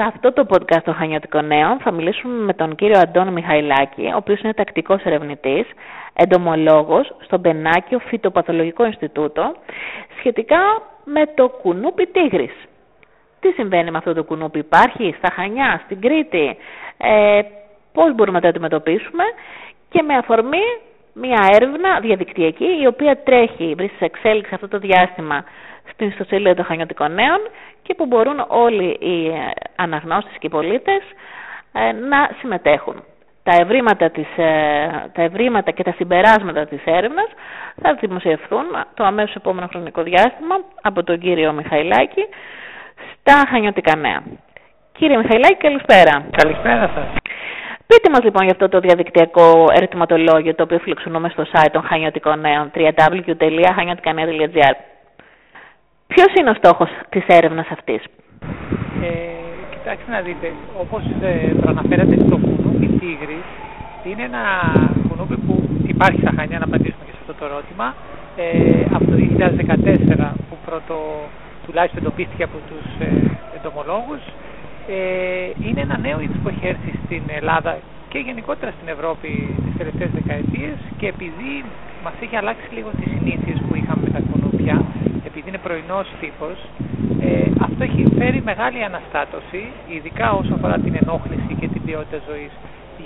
Σε αυτό το podcast των Χανιωτικών Νέων θα μιλήσουμε με τον κύριο Αντώνη Μιχαηλάκη, ο οποίος είναι τακτικός ερευνητής, εντομολόγος στο Μπενάκιο Φυτοπαθολογικό Ινστιτούτο, σχετικά με το κουνούπι τίγρης. Τι συμβαίνει με αυτό το κουνούπι, υπάρχει στα Χανιά, στην Κρήτη, ε, πώς μπορούμε να το αντιμετωπίσουμε και με αφορμή μια έρευνα διαδικτυακή η οποία τρέχει, βρίσκει σε εξέλιξη αυτό το διάστημα στην ιστοσελίδα των Χανιωτικών Νέων και που μπορούν όλοι οι ε, αναγνώστες και οι πολίτες ε, να συμμετέχουν. Τα ευρήματα, της, ε, τα ευρήματα και τα συμπεράσματα της έρευνας θα δημοσιευθούν το αμέσως επόμενο χρονικό διάστημα από τον κύριο Μιχαηλάκη στα Χανιωτικά Νέα. Κύριε Μιχαηλάκη, καλησπέρα. Καλησπέρα σας. Πείτε μας λοιπόν για αυτό το διαδικτυακό ερωτηματολόγιο το οποίο φιλοξενούμε στο site των Χανιωτικών Νέων www.hanyotikanea.gr Ποιος είναι ο στόχος της έρευνας αυτής; Ε, κοιτάξτε να δείτε, όπως ε, προαναφέρατε στο κουνούπι τίγρη, είναι ένα κουνούπι που υπάρχει στα Χανιά, να απαντήσουμε και σε αυτό το ερώτημα, ε, από το 2014 που πρώτο τουλάχιστον εντοπίστηκε από τους ε, εντομολόγους. Ε, είναι ένα νέο είδος που έχει έρθει στην Ελλάδα και γενικότερα στην Ευρώπη τις τελευταίες δεκαετίες και επειδή μας έχει αλλάξει λίγο τις συνήθειες που είχαμε με τα κουνούπια, επειδή είναι πρωινός τύπος, ε, αυτό έχει φέρει μεγάλη αναστάτωση, ειδικά όσο αφορά την ενόχληση και την ποιότητα ζωής.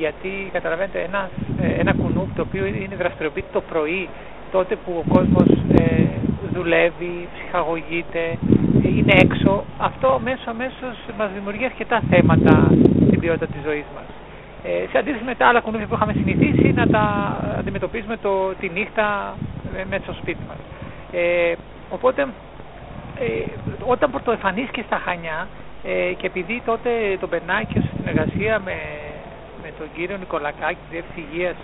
Γιατί καταλαβαίνετε ένα, ε, ένα κουνούπι το οποίο είναι δραστηριοποιείται το πρωί, τότε που ο κόσμος ε, δουλεύει, ψυχαγωγείται, είναι έξω, αυτό αμέσως αμέσως μας δημιουργεί αρκετά θέματα στην ποιότητα της ζωής μας. Ε, σε αντίθεση με τα άλλα κουνούπια που είχαμε συνηθίσει να τα αντιμετωπίζουμε το, τη νύχτα ε, μέσα στο σπίτι μας. Ε, οπότε ε, όταν πρωτοεφανίστηκε στα Χανιά ε, και επειδή τότε το Μπενάκιο στην συνεργασία με, με τον κύριο Νικολακάκη, τη Διεύθυνση Υγείας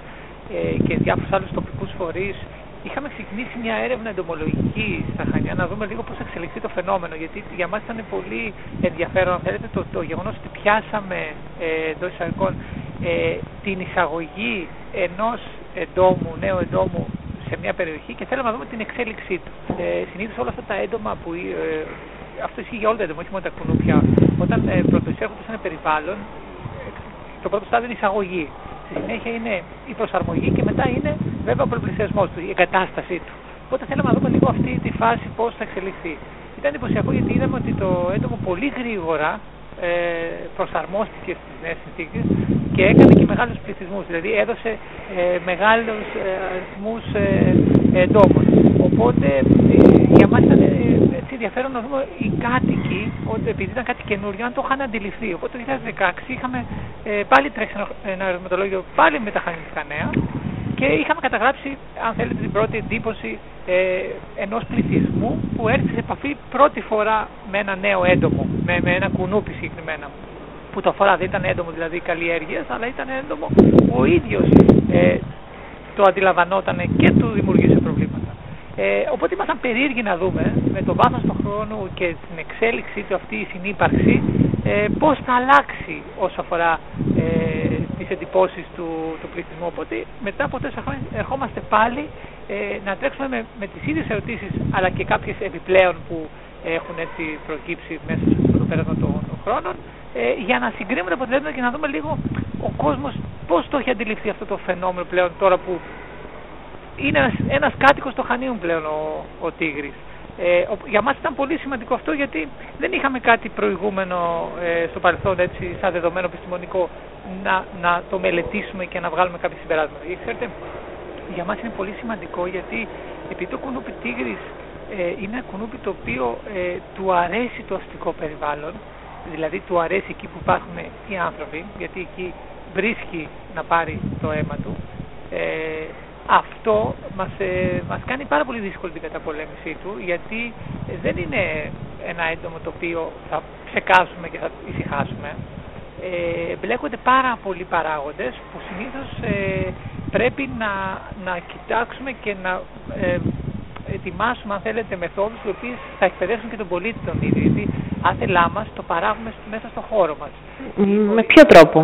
ε, και διάφορους άλλους τοπικούς φορείς είχαμε ξεκινήσει μια έρευνα εντομολογική στα Χανιά να δούμε λίγο πώς θα εξελιχθεί το φαινόμενο. Γιατί για μας ήταν πολύ ενδιαφέρον αν θέλετε το, το γεγονός ότι πιάσαμε ε, εντό εισαγωγικών ε, την εισαγωγή ενός εντόμου, νέου εντόμου σε μια περιοχή και θέλαμε να δούμε την εξέλιξή του. Ε, συνήθως όλα αυτά τα έντομα που ε, αυτό ισχύει για όλα τα έντομα, όχι μόνο τα κουνούπια. Όταν ε, πρωτοεισέρχονται σε ένα περιβάλλον, το πρώτο στάδιο είναι η εισαγωγή. Στη συνέχεια είναι η προσαρμογή και μετά είναι βέβαια ο προπλησιασμό του, η εγκατάστασή του. Οπότε θέλαμε να δούμε λίγο αυτή τη φάση πώς θα εξελιχθεί. Ήταν εντυπωσιακό γιατί είδαμε ότι το έντομο πολύ γρήγορα ε, προσαρμόστηκε στις νέες συνθήκες και έκανε και μεγάλους πληθυσμούς, δηλαδή έδωσε ε, μεγάλους ε, αριθμούς ε, εντόμων. Οπότε ε, για μας ήταν ε, έτσι ενδιαφέρον να δούμε οι κάτοικοι, ότι επειδή ήταν κάτι καινούριο, αν το είχαν αντιληφθεί. Οπότε το 2016 είχαμε ε, πάλι τρέξει ένα, ένα ερωτηματολόγιο πάλι με τα χανιτικά νέα και είχαμε καταγράψει, αν θέλετε, την πρώτη εντύπωση ε, ενός πληθυσμού που έρθει σε επαφή πρώτη φορά με ένα νέο έντομο, με, με ένα κουνούπι συγκεκριμένα. Που το φορά δεν ήταν έντομο δηλαδή καλλιέργεια, αλλά ήταν έντομο που ο ίδιος ε, το αντιλαμβανόταν και του δημιουργήσε προβλήματα. Ε, οπότε ήμασταν περίεργοι να δούμε με το βάθος του χρόνου και την εξέλιξή του αυτή η συνύπαρξη ε, πώς θα αλλάξει όσο αφορά ε, τις εντυπώσεις του, του πληθυσμού. Οπότε μετά από τέσσερα χρόνια ερχόμαστε πάλι ε, να τρέξουμε με, με τις ίδιες ερωτήσεις αλλά και κάποιες επιπλέον που έχουν έτσι προκύψει μέσα στο το πέρασμα των, των χρόνων ε, για να συγκρίνουμε τα αποτελέσματα και να δούμε λίγο ο κόσμος πώς το έχει αντιληφθεί αυτό το φαινόμενο πλέον τώρα που είναι ένας, ένας κάτοικος των Χανίων πλέον ο, ο Τίγρης. Ε, για μας ήταν πολύ σημαντικό αυτό γιατί δεν είχαμε κάτι προηγούμενο ε, στο παρελθόν έτσι σαν δεδομένο επιστημονικό να, να το μελετήσουμε και να βγάλουμε κάποια συμπεράσματα. Γιατί ξέρετε, για μας είναι πολύ σημαντικό γιατί επειδή το κουνούπι τίγρης ε, είναι ένα κουνούπι το οποίο ε, του αρέσει το αστικό περιβάλλον, δηλαδή του αρέσει εκεί που υπάρχουν οι άνθρωποι, γιατί εκεί βρίσκει να πάρει το αίμα του. Ε, αυτό μας, ε, μας κάνει πάρα πολύ δύσκολη την καταπολέμησή του γιατί δεν είναι ένα έντομο το οποίο θα ξεκάσουμε και θα ησυχάσουμε. Ε, μπλέκονται πάρα πολλοί παράγοντες που συνήθως ε, πρέπει να, να κοιτάξουμε και να ε, ετοιμάσουμε αν θέλετε μεθόδους οι οποίες θα εκπαιδεύσουν και τον πολίτη τον ίδιο γιατί άθελά μας το παράγουμε μέσα στο χώρο μας. Με ποιο τρόπο;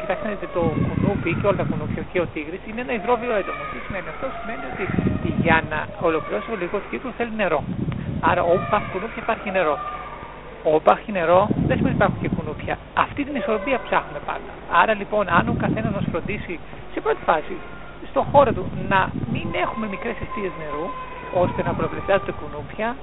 κοιτάξτε το κουνούπι και όλα τα κουνούπια και ο τίγρης είναι ένα υδρόβιο έντομο. Τι σημαίνει αυτό, σημαίνει ότι για να ολοκληρώσει ο λιγός κύκλος θέλει νερό. Άρα όπου υπάρχει κουνούπια υπάρχει νερό. υπάρχει νερό, δεν σημαίνει ότι υπάρχουν και κουνούπια. Αυτή την ισορροπία ψάχνουμε πάντα. Άρα λοιπόν, αν ο καθένας μας φροντίσει σε πρώτη φάση στον χώρο του να μην έχουμε μικρές αιστείες νερού, ώστε να προβληθιάζονται κουνούπια,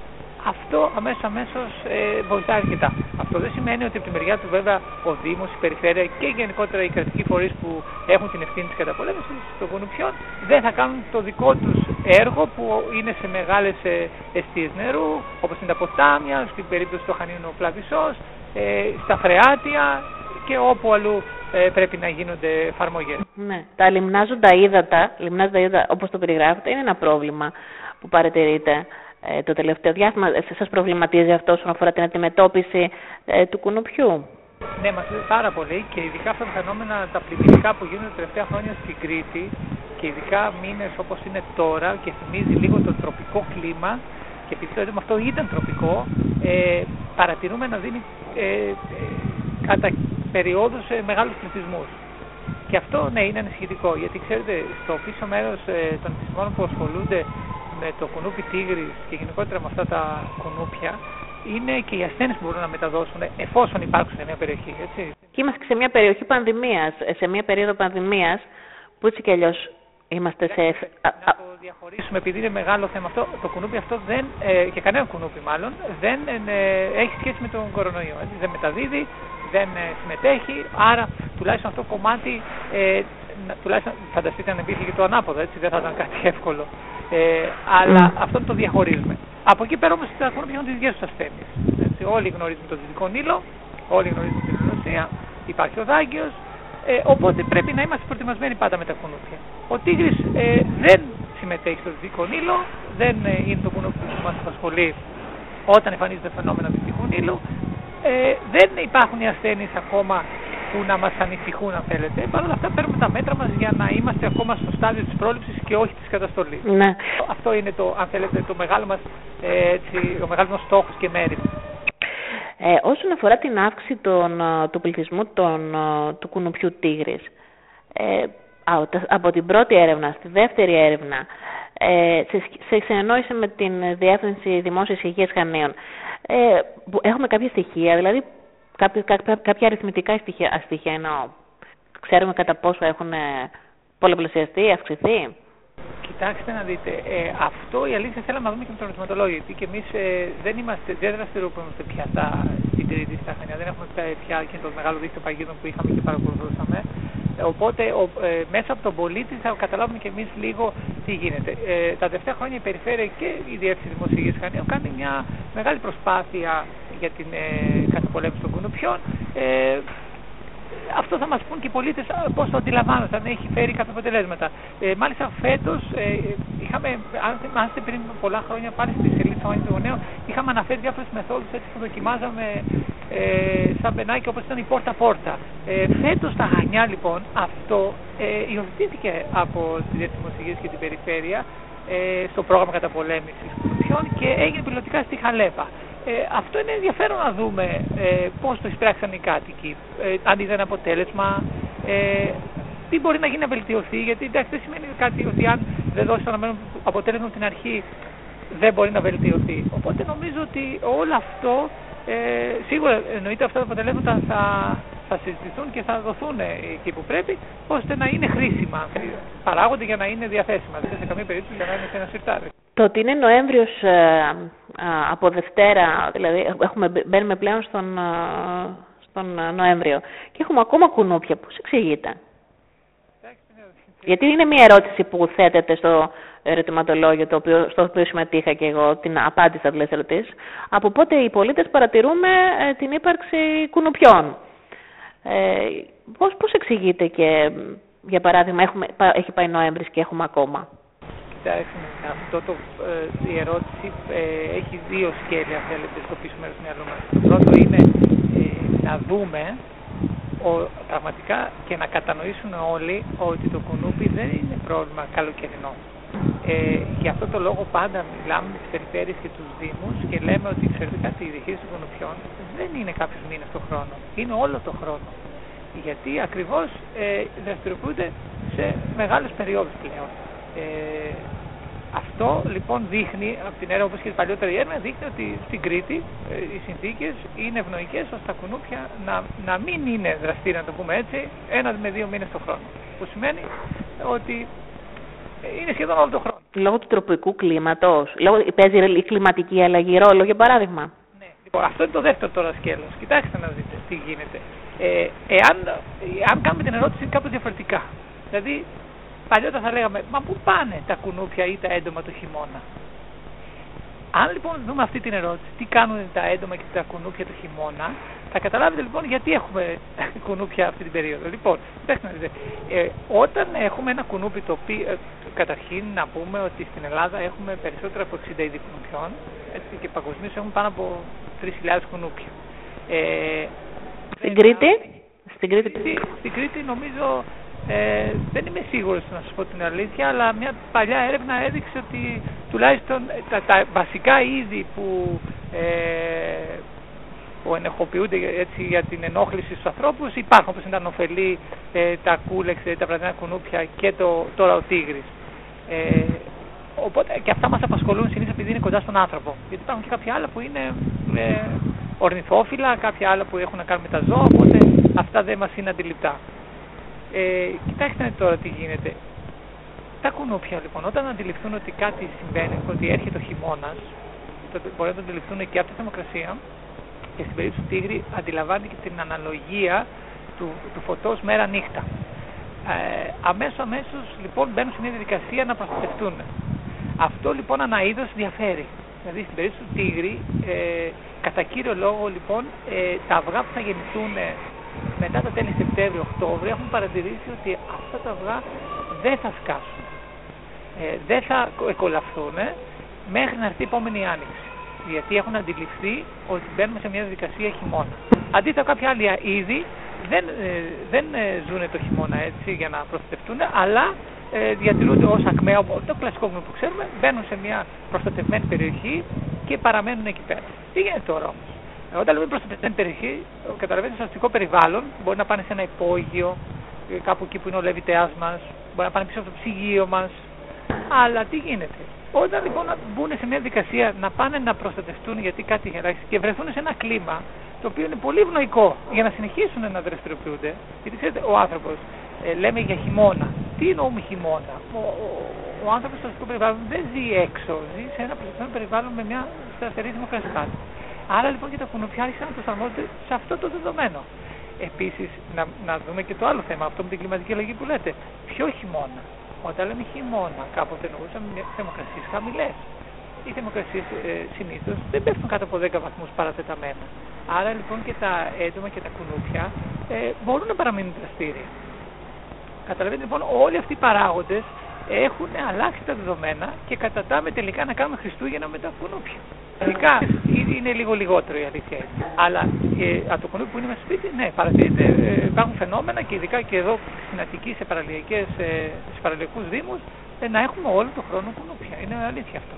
αυτό αμέσως αμέσως ε, βοηθάει αρκετά. Αυτό δεν σημαίνει ότι από τη μεριά του βέβαια ο Δήμος, η Περιφέρεια και γενικότερα οι κρατικοί φορείς που έχουν την ευθύνη της καταπολέμησης των κουνουπιών δεν θα κάνουν το δικό τους έργο που είναι σε μεγάλες αιστείες νερού, όπως είναι τα ποτάμια, στην περίπτωση του Χανίνου ο Πλαβισό, ε, στα φρεάτια και όπου αλλού ε, πρέπει να γίνονται εφαρμογές. Ναι. Τα λιμνάζοντα ύδατα, λιμνάζοντα ύδατα όπως το περιγράφετε, είναι ένα πρόβλημα που παρατηρείται ε, το τελευταίο διάστημα. Ε, σας προβληματίζει αυτό όσον αφορά την αντιμετώπιση ε, του κουνουπιού; Ναι, μας λέει πάρα πολύ και ειδικά αυτά τα φαινόμενα, τα πληθυντικά που γίνονται τα τελευταία χρόνια στην Κρήτη και ειδικά μήνες όπως είναι τώρα και θυμίζει λίγο το τροπικό κλίμα και επειδή το αυτό ήταν τροπικό, ε, παρατηρούμε να δίνει ε, ε, κατά περιόδους ε, μεγάλους πληθυσμούς. Και αυτό ναι είναι ανησυχητικό γιατί ξέρετε στο πίσω μέρος ε, των επιστημόνων που ασχολούνται με το κουνούπι τίγρης και γενικότερα με αυτά τα κουνούπια είναι και οι ασθένειες που μπορούν να μεταδώσουν εφόσον υπάρχουν σε μια περιοχή. Έτσι. Και είμαστε σε μια περιοχή πανδημίας, σε μια περίοδο πανδημίας που έτσι κι αλλιώς είμαστε σε... Να το διαχωρίσουμε επειδή είναι μεγάλο θέμα αυτό. Το κουνούπι αυτό δεν, ε, και κανένα κουνούπι μάλλον, δεν ε, έχει σχέση με τον κορονοϊό. Έτσι. Δεν μεταδίδει, δεν ε, συμμετέχει, άρα τουλάχιστον αυτό το κομμάτι, ε, τουλάχιστον φανταστείτε αν υπήρχε και το ανάποδο, έτσι δεν θα ήταν κάτι εύκολο. Ε, αλλά αυτό το διαχωρίζουμε. Από εκεί πέρα όμως τα κουνούπια έχουν τις δικές τους ασθένειες. Όλοι γνωρίζουμε το Δυτικό Νείλο, όλοι γνωρίζουμε την Ρωσία, υπάρχει ο Δάγκαιο. Ε, οπότε πρέπει να είμαστε προετοιμασμένοι πάντα με τα κουνούπια. Ο Τίγρης ε, δεν συμμετέχει στο Δυτικό Νείλο, δεν ε, είναι το κουνούπι που μας απασχολεί όταν εμφανίζεται φαινόμενα του Δυτικού Νείλου. Ε, δεν υπάρχουν οι ασθένειες ακόμα που να μας ανησυχούν αν θέλετε. Παρ' όλα αυτά παίρνουμε τα μέτρα μας για να είμαστε ακόμα στο στάδιο της πρόληψης και όχι της καταστολής. Ναι. Αυτό είναι το, αν θέλετε, το μεγάλο μας, ε, έτσι, ο μεγάλος μας στόχος και μέρη. Ε, όσον αφορά την αύξηση των, ε, του πληθυσμού των, ε, του κουνουπιού τίγρης, ε, από την πρώτη έρευνα στη δεύτερη έρευνα, ε, σε, σε συνεννόηση με την Διεύθυνση Δημόσιας Υγείας Χανίων, ε, έχουμε κάποια στοιχεία, δηλαδή κάποια, κάποια, κάποια αριθμητικά στοιχεία, στοιχεία εννοώ. Ξέρουμε κατά πόσο έχουν πολλαπλασιαστεί, αυξηθεί. Κοιτάξτε να δείτε, ε, αυτό η αλήθεια θέλαμε να δούμε και με τον ερωτηματολόγιο, γιατί και εμείς ε, δεν, είμαστε, δεν δραστηριοποιούμαστε πια στα, στην τρίτη στα χρόνια, δεν έχουμε πια και το μεγάλο δίκτυο παγίδων που είχαμε και παρακολουθούσαμε. Ε, οπότε ο, ε, μέσα από τον πολίτη θα καταλάβουμε και εμείς λίγο τι γίνεται. Ε, τα τελευταία χρόνια η Περιφέρεια και η Διεύθυνση Δημοσιογείας Χανίων κάνει μια μεγάλη προσπάθεια για την ε, καταπολέμηση των κουνουπιών. Ε, αυτό θα μας πούν και οι πολίτες πώς το αντιλαμβάνονται, αν έχει φέρει κάποια αποτελέσματα. Ε, μάλιστα φέτος ε, είχαμε, αν θυμάστε πριν πολλά χρόνια πάλι στη σελίδα του Γονέου, είχαμε αναφέρει διάφορες μεθόδους έτσι που δοκιμάζαμε ε, σαν πενάκι όπως ήταν η πόρτα-πόρτα. Ε, φέτος στα Χανιά λοιπόν αυτό ε, υιοθετήθηκε από τη Διεθνή και την Περιφέρεια ε, στο πρόγραμμα καταπολέμησης κουνουπιών και έγινε πιλωτικά στη Χαλέπα. Ε, αυτό είναι ενδιαφέρον να δούμε ε, πώς το εισπράξαν οι κάτοικοι, ε, αν είδαν αποτέλεσμα, ε, τι μπορεί να γίνει να βελτιωθεί, γιατί εντάξει δεν σημαίνει κάτι ότι αν δεν δώσει το αναμένο αποτέλεσμα από την αρχή δεν μπορεί να βελτιωθεί. Οπότε νομίζω ότι όλο αυτό, ε, σίγουρα εννοείται αυτά τα αποτελέσματα θα, θα συζητηθούν και θα δοθούν εκεί που πρέπει, ώστε να είναι χρήσιμα. Παράγονται για να είναι διαθέσιμα, δεν σε καμία περίπτωση για να είναι σε ένα σιρτάρι. Το ότι είναι Νοέμβριος ε, από Δευτέρα, δηλαδή έχουμε, μπαίνουμε πλέον στον, στον Νοέμβριο και έχουμε ακόμα κουνούπια, πώς εξηγείται; Γιατί είναι μια ερώτηση που θέτεται στο ερωτηματολόγιο το οποίο, στο οποίο συμμετείχα και εγώ, την απάντησα δηλαδή ερωτήσεις. Από πότε οι πολίτες παρατηρούμε ε, την ύπαρξη κουνουπιών; Ε, πώς, πώς εξηγείται και, για παράδειγμα, έχουμε, έχει πάει Νοέμβρης και έχουμε ακόμα; Κοιτάξτε, αυτό το, ε, η ερώτηση ε, έχει δύο σκέλη, αν θέλετε, στο πίσω μέρος του μυαλού μας. Το πρώτο είναι ε, να δούμε ο, πραγματικά και να κατανοήσουν όλοι ότι το κουνούπι δεν είναι πρόβλημα καλοκαιρινό. Ε, για αυτό το λόγο πάντα μιλάμε με τις περιφέρειες και τους δήμους και λέμε ότι ξέρετε κάτι, η διαχείριση των κουνουπιών δεν είναι κάποιους μήνες το χρόνο, είναι όλο το χρόνο. Γιατί ακριβώς ε, δραστηριοποιούνται σε μεγάλες περιόδους πλέον. Ε, αυτό λοιπόν δείχνει, από την έρευνα όπως και την παλιότερη έρευνα, δείχνει ότι στην Κρήτη ε, οι συνθήκες είναι ευνοϊκές ώστε τα κουνούπια να, να μην είναι δραστήρια, να το πούμε έτσι, ένας με δύο μήνες το χρόνο. Που σημαίνει ότι είναι σχεδόν όλο τον χρόνο. Λόγω του τροπικού κλίματος, λόγω, παίζει η κλιματική αλλαγή ρόλο για παράδειγμα. Ναι, λοιπόν, αυτό είναι το δεύτερο τώρα σκέλος. Κοιτάξτε να δείτε τι γίνεται. Ε, εάν, εάν κάνουμε την ερώτηση κάπως διαφορετικά. Δηλαδή, παλιότερα θα λέγαμε, μα πού πάνε τα κουνούπια ή τα έντομα το χειμώνα; Αν λοιπόν δούμε αυτή την ερώτηση, τι κάνουν τα έντομα και τα κουνούπια το χειμώνα, θα καταλάβετε λοιπόν γιατί έχουμε κουνούπια αυτή την περίοδο. Λοιπόν, κοιτάξτε να δείτε, ε, όταν έχουμε ένα κουνούπι το οποίο, ε, καταρχήν να πούμε ότι στην Ελλάδα έχουμε περισσότερα από 60 είδη κουνουπιών έτσι, και παγκοσμίως έχουμε πάνω από 3.000 κουνούπια. Ε, στην Κρήτη, στην Κρήτη, στην Κρήτη νομίζω ε, δεν είμαι σίγουρος να σας πω την αλήθεια, αλλά μια παλιά έρευνα έδειξε ότι τουλάχιστον τα, τα βασικά είδη που, ε, που ενεχοποιούνται έτσι, για την ενόχληση στους ανθρώπους υπάρχουν όπως είναι τα νοφελή, ε, τα κούλεξ, τα βραδινά κουνούπια και το, τώρα ο τίγρης. Ε, οπότε και αυτά μας απασχολούν συνήθως επειδή είναι κοντά στον άνθρωπο. Γιατί υπάρχουν και κάποια άλλα που είναι ε, ορνηθόφυλλα, κάποια άλλα που έχουν να κάνουν με τα ζώα, οπότε αυτά δεν μας είναι αντιληπτά. Ε, κοιτάξτε τώρα τι γίνεται. Τα κουνούπια λοιπόν, όταν αντιληφθούν ότι κάτι συμβαίνει, ότι έρχεται ο χειμώνας, μπορεί να το αντιληφθούν και από τη θερμοκρασία και στην περίπτωση του τίγρη αντιλαμβάνει και την αναλογία του, του φωτός μέρα-νύχτα. Ε, αμέσως αμέσως λοιπόν μπαίνουν σε μια διαδικασία να προστατευτούν. Αυτό λοιπόν ανά είδος διαφέρει. Δηλαδή στην περίπτωση του τίγρη, ε, κατά κύριο λόγο λοιπόν, ε, τα αυγά που θα γεννηθούν μετά τα τέλη Σεπτέμβριο-Οκτώβριο έχουν παρατηρήσει ότι αυτά τα αυγά δεν θα σκάσουν. Ε, δεν θα εκολαφθούν μέχρι να έρθει η επόμενη άνοιξη. Γιατί έχουν αντιληφθεί ότι μπαίνουμε σε μια διαδικασία χειμώνα. Αντίθετα, κάποια άλλα είδη δεν, ε, δεν ε, ζουν το χειμώνα έτσι για να προστατευτούν, αλλά ε, διατηρούνται ως ακμαία, το κλασικό που ξέρουμε, μπαίνουν σε μια προστατευμένη περιοχή και παραμένουν εκεί πέρα. Τι γίνεται τώρα όμως; Όταν λέμε προστατευμένη περιοχή, καταλαβαίνετε στο αστικό περιβάλλον μπορεί να πάνε σε ένα υπόγειο, ε, κάπου εκεί που είναι ο λεβιτέας μας, μπορεί να πάνε πίσω από το ψυγείο μας. Αλλά τι γίνεται; Όταν λοιπόν μπουν σε μια δικασία να πάνε να προστατευτούν γιατί κάτι έχει και βρεθούν σε ένα κλίμα το οποίο είναι πολύ ευνοϊκό για να συνεχίσουν να δραστηριοποιούνται. Γιατί ξέρετε, ο άνθρωπος ε, λέμε για χειμώνα. Τι εννοούμε χειμώνα; Ο, ο, ο άνθρωπος στο αστικό περιβάλλον δεν ζει έξω, ζει σε ένα προστατευμένο περιβάλλον με μια σταθερή δημοκρατία. Άρα λοιπόν και τα κουνουπιά άρχισαν να προσαρμόζονται σε αυτό το δεδομένο. Επίσης, να, να δούμε και το άλλο θέμα, αυτό με την κλιματική αλλαγή που λέτε. Ποιο χειμώνα; Όταν λέμε χειμώνα, κάποτε εννοούσαμε θερμοκρασίες χαμηλές. Οι θερμοκρασίες ε, συνήθως δεν πέφτουν κάτω από 10 βαθμούς παρατεταμένα. Άρα λοιπόν και τα έντομα και τα κουνούπια ε, μπορούν να παραμείνουν δραστήρια. Καταλαβαίνετε λοιπόν όλοι αυτοί οι παράγοντες έχουν αλλάξει τα δεδομένα και κατατάμε τελικά να κάνουμε Χριστούγεννα με τα κουνούπια. Φυσικά είναι λίγο λιγότερο η αλήθεια είναι. Αλλά ε, από το κουνούπι που είναι μέσα σπίτι, ναι, παρατηρείτε, ε, υπάρχουν φαινόμενα και ειδικά και εδώ στην Αττική, σε, παραλιακές, ε, σε παραλιακούς δήμους, ε, να έχουμε όλο τον χρόνο κουνούπια. Είναι αλήθεια αυτό.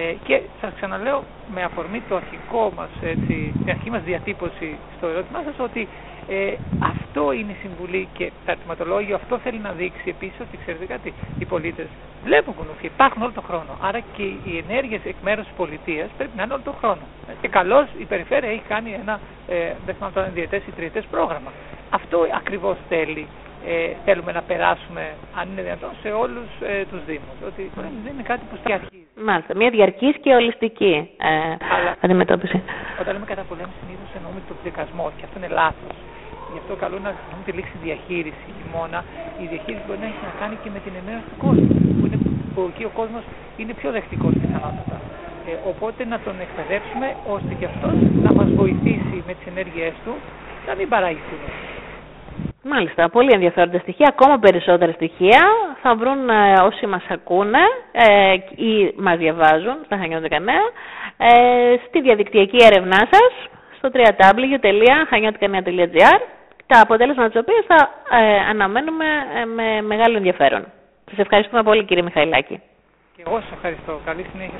Ε, και σας ξαναλέω με αφορμή το αρχικό μας, έτσι, την αρχική μας διατύπωση στο ερώτημά σας ότι ε, αυτό είναι η συμβουλή και το ερωτηματολόγιο αυτό θέλει να δείξει επίσης ότι ξέρετε κάτι, οι πολίτες βλέπουν κουνούφια, υπάρχουν όλο τον χρόνο. Άρα και οι ενέργειες εκ μέρους της πολιτείας πρέπει να είναι όλο τον χρόνο. Και καλώς η περιφέρεια έχει κάνει ένα, ε, δεν θυμάμαι τώρα, διετές ή τριετές πρόγραμμα. Αυτό ακριβώς θέλει ε, θέλουμε να περάσουμε, αν είναι δυνατόν, σε όλους ε, τους Δήμους. Ότι δεν είναι κάτι που αρχίζει. Μάλιστα. Μια διαρκής και ολιστική ε, Αλλά, αντιμετώπιση. Όταν λέμε καταπολέμηση, συνήθως εννοούμε τον πληκασμό και αυτό είναι λάθος. Γι' αυτό καλό να δούμε τη λέξη διαχείριση. Μόνα η διαχείριση μπορεί να έχει να κάνει και με την ενέργεια του κόσμου. Που, είναι, που εκεί ο κόσμος είναι πιο δεκτικός πιθανότατα. Ε, οπότε να τον εκπαιδεύσουμε ώστε και αυτός να μας βοηθήσει με τις ενέργειές του να μην παράγει Μάλιστα, πολύ ενδιαφέροντα στοιχεία. Ακόμα περισσότερα στοιχεία θα βρουν ε, όσοι μας ακούνε ε, ή μας διαβάζουν στα Χανιώτικα Νέα ε, στη διαδικτυακή έρευνά σας στο www.hanyotikanea.gr τα αποτέλεσμα της οποίας θα ε, αναμένουμε ε, με μεγάλο ενδιαφέρον. Σας ευχαριστούμε πολύ κύριε Μιχαηλάκη. Και εγώ σας ευχαριστώ. Καλή συνέχεια.